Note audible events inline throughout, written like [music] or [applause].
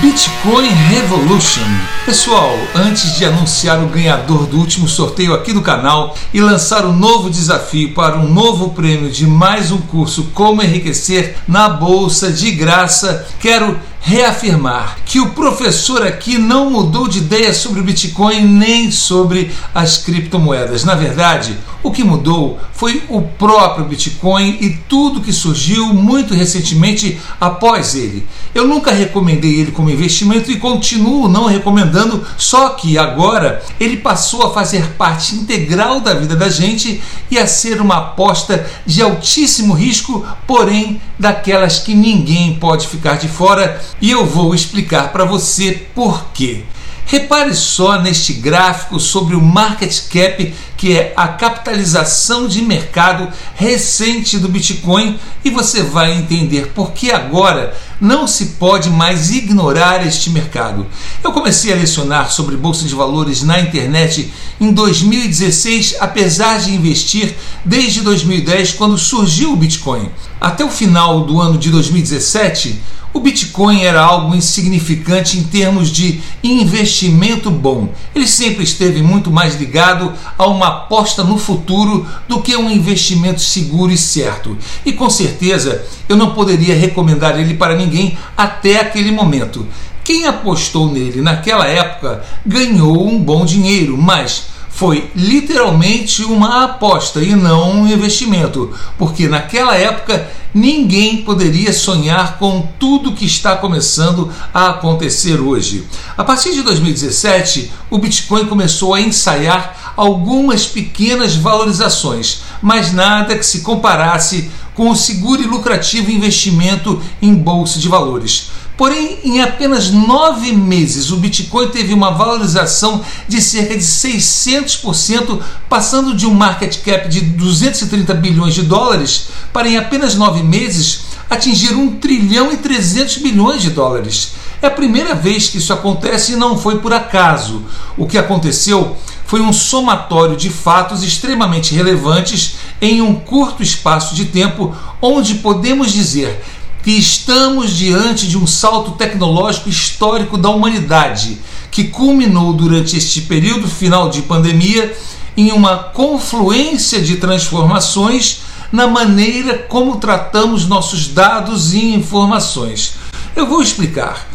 Bitcoin Revolution. Pessoal, antes de anunciar o ganhador do último sorteio aqui do canal e lançar um novo desafio para um novo prêmio de mais um curso Como Enriquecer na Bolsa de graça, quero reafirmar que o professor aqui não mudou de ideia sobre o Bitcoin nem sobre as criptomoedas. Na verdade, o que mudou foi o próprio Bitcoin e tudo que surgiu muito recentemente após ele. Eu nunca recomendei ele como investimento e continuo não recomendando, só que agora ele passou a fazer parte integral da vida da gente e a ser uma aposta de altíssimo risco, porém daquelas que ninguém pode ficar de fora e eu vou explicar para você por quê. Repare só neste gráfico sobre o market cap, que é a capitalização de mercado recente do Bitcoin, e você vai entender por que agora não se pode mais ignorar este mercado. Eu comecei a lecionar sobre bolsa de valores na internet em 2016, apesar de investir desde 2010, quando surgiu o Bitcoin. Até o final do ano de 2017, o Bitcoin era algo insignificante em termos de investimento bom. Ele sempre esteve muito mais ligado a uma aposta no futuro do que um investimento seguro e certo. E com certeza eu não poderia recomendar ele para ninguém até aquele momento. Quem apostou nele naquela época ganhou um bom dinheiro, mas foi literalmente uma aposta e não um investimento, porque naquela época ninguém poderia sonhar com tudo que está começando a acontecer hoje. A partir de 2017, o Bitcoin começou a ensaiar algumas pequenas valorizações, mas nada que se comparasse com o seguro e lucrativo investimento em bolsa de valores. Porém, em apenas nove meses, o Bitcoin teve uma valorização de cerca de 600%, passando de um market cap de 230 bilhões de dólares para, em apenas nove meses, atingir 1 trilhão e 300 bilhões de dólares. É a primeira vez que isso acontece e não foi por acaso. O que aconteceu foi um somatório de fatos extremamente relevantes em um curto espaço de tempo, onde podemos dizer que estamos diante de um salto tecnológico histórico da humanidade, que culminou durante este período final de pandemia em uma confluência de transformações na maneira como tratamos nossos dados e informações. Eu vou explicar.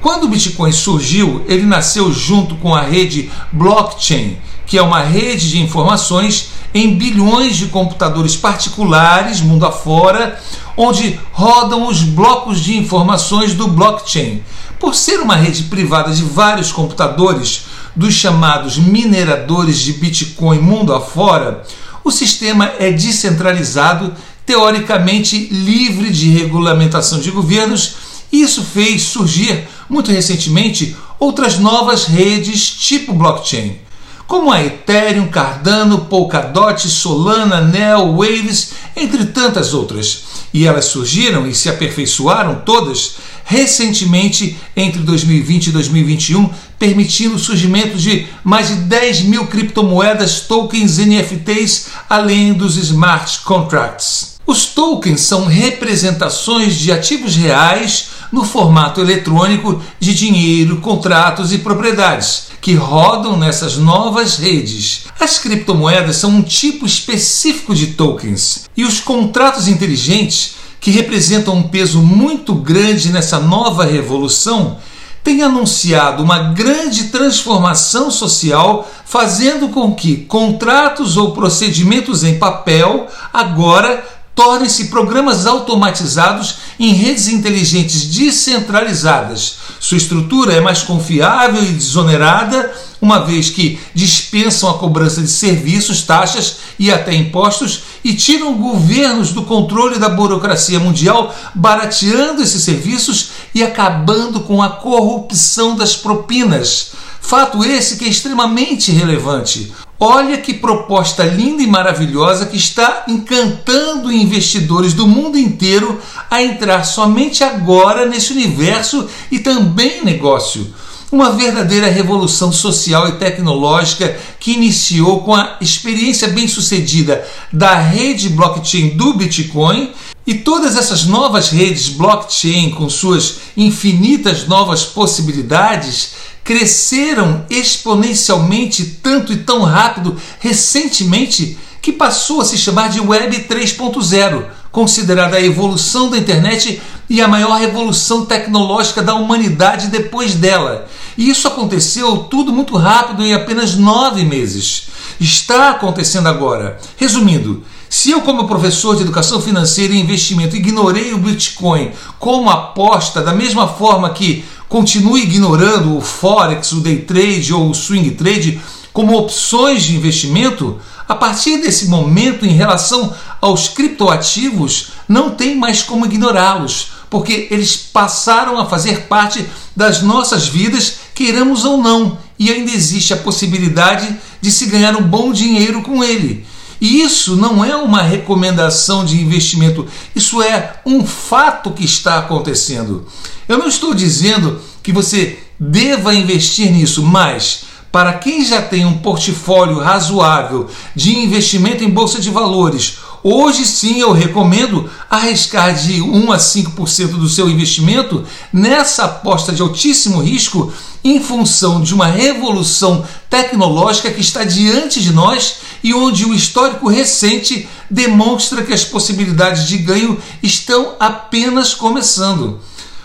Quando o Bitcoin surgiu, ele nasceu junto com a rede blockchain, que é uma rede de informações em bilhões de computadores particulares mundo afora, onde rodam os blocos de informações do blockchain. Por ser uma rede privada de vários computadores, dos chamados mineradores de Bitcoin mundo afora, o sistema é descentralizado, teoricamente livre de regulamentação de governos, e isso fez surgir, muito recentemente, outras novas redes tipo blockchain como a Ethereum, Cardano, Polkadot, Solana, Neo, Waves, entre tantas outras. E elas surgiram e se aperfeiçoaram todas recentemente entre 2020 e 2021, permitindo o surgimento de mais de 10 mil criptomoedas, tokens, NFTs, além dos smart contracts. Os tokens são representações de ativos reais no formato eletrônico de dinheiro, contratos e propriedades que rodam nessas novas redes. As criptomoedas são um tipo específico de tokens e os contratos inteligentes, que representam um peso muito grande nessa nova revolução, têm anunciado uma grande transformação social, fazendo com que contratos ou procedimentos em papel agora tornem-se programas automatizados em redes inteligentes descentralizadas. Sua estrutura é mais confiável e desonerada, uma vez que dispensam a cobrança de serviços, taxas e até impostos e tiram governos do controle da burocracia mundial, barateando esses serviços e acabando com a corrupção das propinas. Fato esse que é extremamente relevante. Olha que proposta linda e maravilhosa que está encantando investidores do mundo inteiro a entrar somente agora nesse universo e também negócio. Uma verdadeira revolução social e tecnológica que iniciou com a experiência bem-sucedida da rede blockchain do Bitcoin E todas essas novas redes blockchain, com suas infinitas novas possibilidades, cresceram exponencialmente tanto e tão rápido recentemente que passou a se chamar de Web 3.0, considerada a evolução da internet e a maior revolução tecnológica da humanidade depois dela. E isso aconteceu tudo muito rápido em apenas nove meses. Está acontecendo agora. Resumindo, se eu, como professor de educação financeira e investimento, ignorei o Bitcoin como aposta, da mesma forma que continuo ignorando o Forex, o Day Trade ou o Swing Trade como opções de investimento, a partir desse momento, em relação aos criptoativos, não tem mais como ignorá-los, porque eles passaram a fazer parte das nossas vidas, queiramos ou não, e ainda existe a possibilidade de se ganhar um bom dinheiro com ele. E isso não é uma recomendação de investimento, isso é um fato que está acontecendo. Eu não estou dizendo que você deva investir nisso, mas para quem já tem um portfólio razoável de investimento em bolsa de valores, hoje sim eu recomendo arriscar de 1 a 5% do seu investimento nessa aposta de altíssimo risco em função de uma revolução tecnológica que está diante de nós e onde o histórico recente demonstra que as possibilidades de ganho estão apenas começando.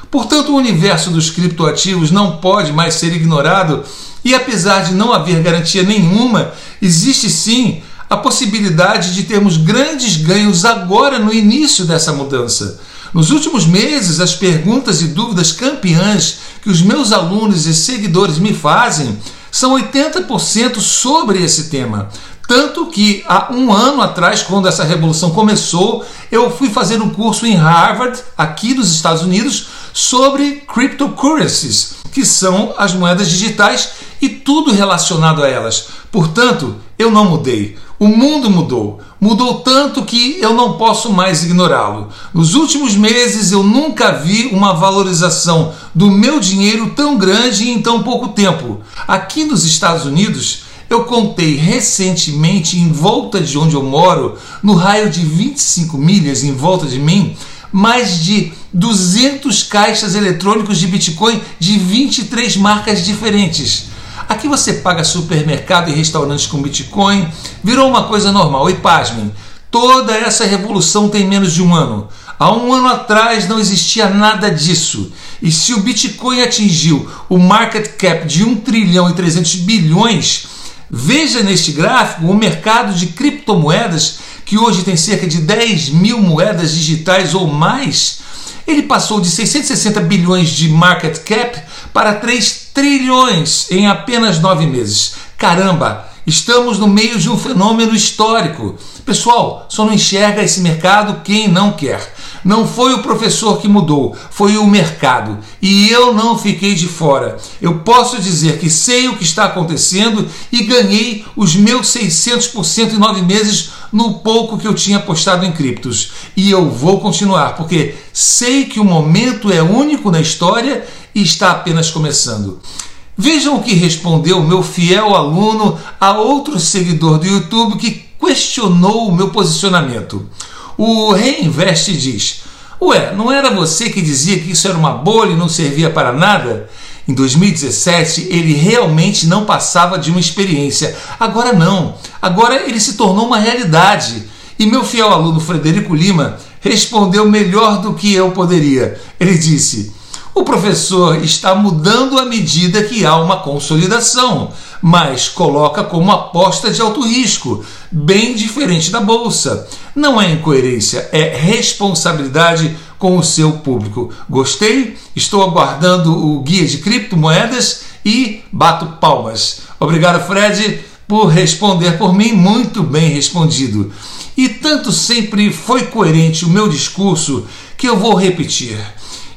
Portanto, o universo dos criptoativos não pode mais ser ignorado e, apesar de não haver garantia nenhuma, existe sim a possibilidade de termos grandes ganhos agora no início dessa mudança. Nos últimos meses, as perguntas e dúvidas campeãs que os meus alunos e seguidores me fazem são 80% sobre esse tema. Tanto que há um ano atrás, quando essa revolução começou, eu fui fazer um curso em Harvard, aqui dos Estados Unidos, sobre cryptocurrencies, que são as moedas digitais e tudo relacionado a elas. Portanto, eu não mudei. O mundo mudou. Mudou tanto que eu não posso mais ignorá-lo. Nos últimos meses eu nunca vi uma valorização do meu dinheiro tão grande em tão pouco tempo. Aqui nos Estados Unidos, eu contei recentemente em volta de onde eu moro, no raio de 25 milhas em volta de mim, mais de 200 caixas eletrônicos de Bitcoin de 23 marcas diferentes. Aqui você paga supermercado e restaurantes com Bitcoin, virou uma coisa normal. E pasmem, toda essa revolução tem menos de um ano. Há um ano atrás não existia nada disso. E se o Bitcoin atingiu o market cap de 1 trilhão e 300 bilhões, veja neste gráfico o mercado de criptomoedas, que hoje tem cerca de 10 mil moedas digitais ou mais, ele passou de 660 bilhões de market cap para 3 trilhões em apenas nove meses. Caramba, estamos no meio de um fenômeno histórico. Pessoal, só não enxerga esse mercado quem não quer. Não foi o professor que mudou, foi o mercado. E eu não fiquei de fora. Eu posso dizer que sei o que está acontecendo e ganhei os meus 600% em nove meses no pouco que eu tinha apostado em criptos. E eu vou continuar, porque sei que o momento é único na história e está apenas começando. Vejam o que respondeu meu fiel aluno a outro seguidor do YouTube que questionou o meu posicionamento. O Reinvest diz: Ué, não era você que dizia que isso era uma bolha e não servia para nada? Em 2017, ele realmente não passava de uma experiência. Agora não. Agora ele se tornou uma realidade. E meu fiel aluno Frederico Lima respondeu melhor do que eu poderia. Ele disse: o professor está mudando à medida que há uma consolidação, mas coloca como aposta de alto risco, bem diferente da bolsa. Não é incoerência, é responsabilidade com o seu público. Gostei? Estou aguardando o guia de criptomoedas e bato palmas. Obrigado, Fred, por responder por mim, muito bem respondido. E tanto sempre foi coerente o meu discurso que eu vou repetir.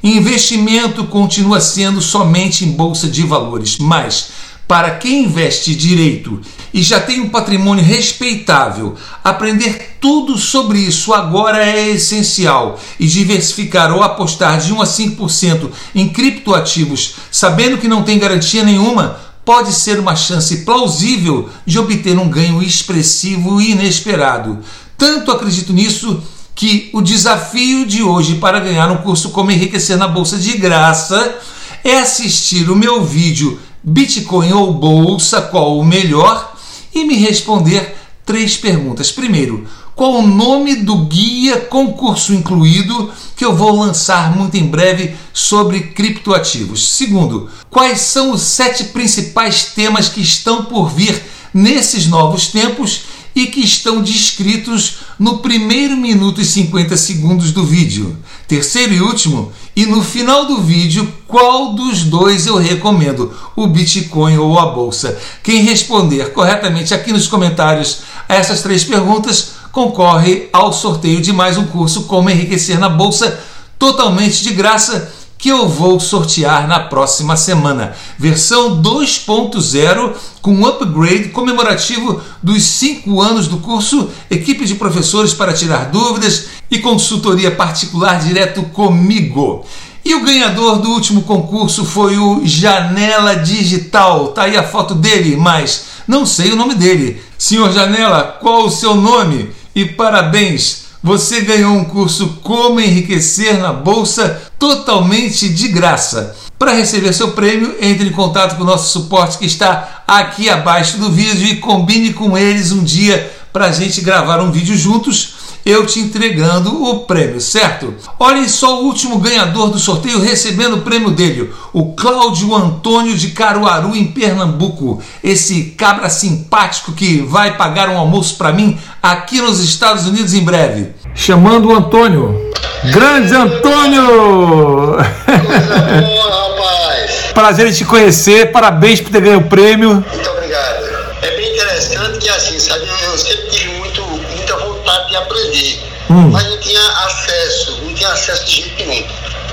Investimento continua sendo somente em bolsa de valores, mas para quem investe direito e já tem um patrimônio respeitável, aprender tudo sobre isso agora é essencial e diversificar ou apostar de 1 a 5% em criptoativos, sabendo que não tem garantia nenhuma, pode ser uma chance plausível de obter um ganho expressivo e inesperado. Tanto acredito nisso que o desafio de hoje para ganhar um curso Como Enriquecer na Bolsa de graça é assistir o meu vídeo Bitcoin ou Bolsa, qual o melhor, e me responder três perguntas. Primeiro, qual o nome do guia concurso incluído que eu vou lançar muito em breve sobre criptoativos? Segundo, quais são os sete principais temas que estão por vir nesses novos tempos e que estão descritos no primeiro minuto e 50 segundos do vídeo. Terceiro e último, e no final do vídeo, qual dos dois eu recomendo, o Bitcoin ou a bolsa? Quem responder corretamente aqui nos comentários a essas três perguntas concorre ao sorteio de mais um curso Como Enriquecer na Bolsa, totalmente de graça que eu vou sortear na próxima semana. Versão 2.0 com upgrade comemorativo dos 5 anos do curso, equipe de professores para tirar dúvidas e consultoria particular direto comigo. E o ganhador do último concurso foi o Janela Digital. Tá aí a foto dele, mas não sei o nome dele. Senhor Janela, qual o seu nome? E parabéns! você ganhou um curso Como Enriquecer na Bolsa totalmente de graça. Para receber seu prêmio, entre em contato com o nosso suporte que está aqui abaixo do vídeo e combine com eles um dia para a gente gravar um vídeo juntos eu te entregando o prêmio, certo? Olhem só o último ganhador do sorteio recebendo o prêmio dele, o Cláudio Antônio de Caruaru, em Pernambuco. Esse cabra simpático que vai pagar um almoço para mim aqui nos Estados Unidos em breve. Chamando o Antônio. Grande Antônio! Coisa boa, rapaz! Prazer em te conhecer, parabéns por ter ganho o prêmio. Muito obrigado. É bem interessante que assim, sabe, eu sempre tive muito, muita vontade de aprender, Hum. mas não tinha acesso, não tinha acesso de jeito nenhum.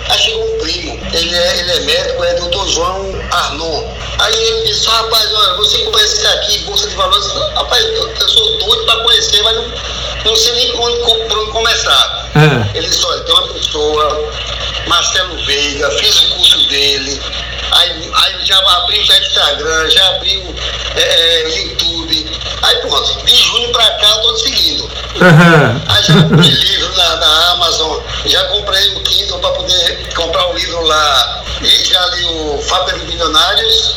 Aí chegou um primo, ele é, ele é médico, é doutor João Arnon. Aí ele disse, "Ah, rapaz, olha, você conhece aqui, Bolsa de Valores? Rapaz, eu, eu sou doido para conhecer, mas não, não sei nem onde, por onde começar. É. Ele disse, olha, tem uma pessoa, Marcelo Veiga, fiz o curso dele, aí, aí já abriu já Instagram, já abriu é, é, YouTube. Aí pronto, de junho pra cá eu tô te seguindo. Aí já comprei livro na, na Amazon, já comprei o Kindle para poder comprar o livro lá. E já li o Fábio Milionários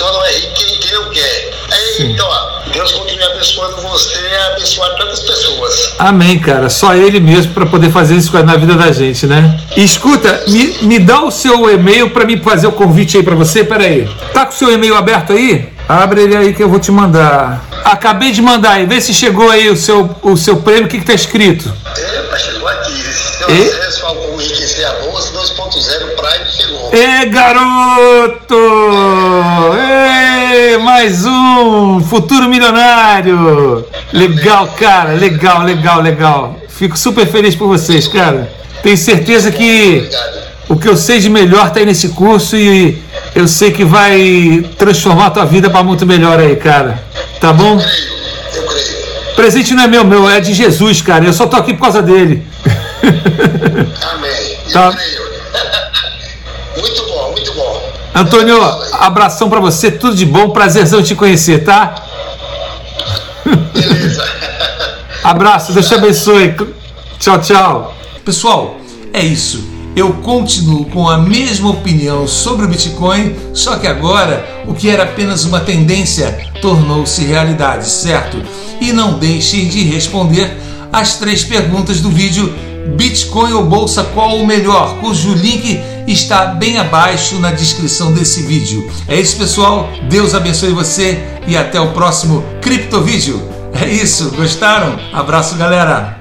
e só não é rico quem, quem não quer. Sim. então, ó, Deus continue abençoando você e abençoar tantas pessoas. Amém, cara. Só ele mesmo para poder fazer isso na vida da gente, né? Escuta, me, me dá o seu e-mail para mim fazer o convite aí para você. Pera aí. Tá com o seu e-mail aberto aí? Abre ele aí que eu vou te mandar. Acabei de mandar aí. Vê se chegou aí o seu, o seu prêmio. O que, que tá escrito? Epa, chegou aqui. Seu E? acesso ao enriquecer a bolsa 2.0 Prime chegou. Ê, garoto! Ê, mais um! Futuro milionário! Legal, cara. Legal, legal, legal. Fico super feliz por vocês, cara. Tenho certeza que o que eu sei de melhor tá aí nesse curso e eu sei que vai transformar a tua vida para muito melhor aí, cara. Tá bom? Creio, eu creio. Presente não é meu, meu, é de Jesus, cara. Eu só tô aqui por causa dele. [laughs] Amém. Eu Tá. creio. muito bom, muito bom. Antônio, abração pra você, tudo de bom, prazerzão te conhecer, tá? Beleza. [laughs] Abraço, Deus te abençoe. Tchau, tchau. Pessoal, é isso. Eu continuo com a mesma opinião sobre o Bitcoin, só que agora o que era apenas uma tendência tornou-se realidade, certo? E não deixe de responder as três perguntas do vídeo Bitcoin ou Bolsa qual o melhor, cujo link está bem abaixo na descrição desse vídeo. É isso, pessoal. Deus abençoe você e até o próximo Criptovídeo. É isso, gostaram? Abraço, galera!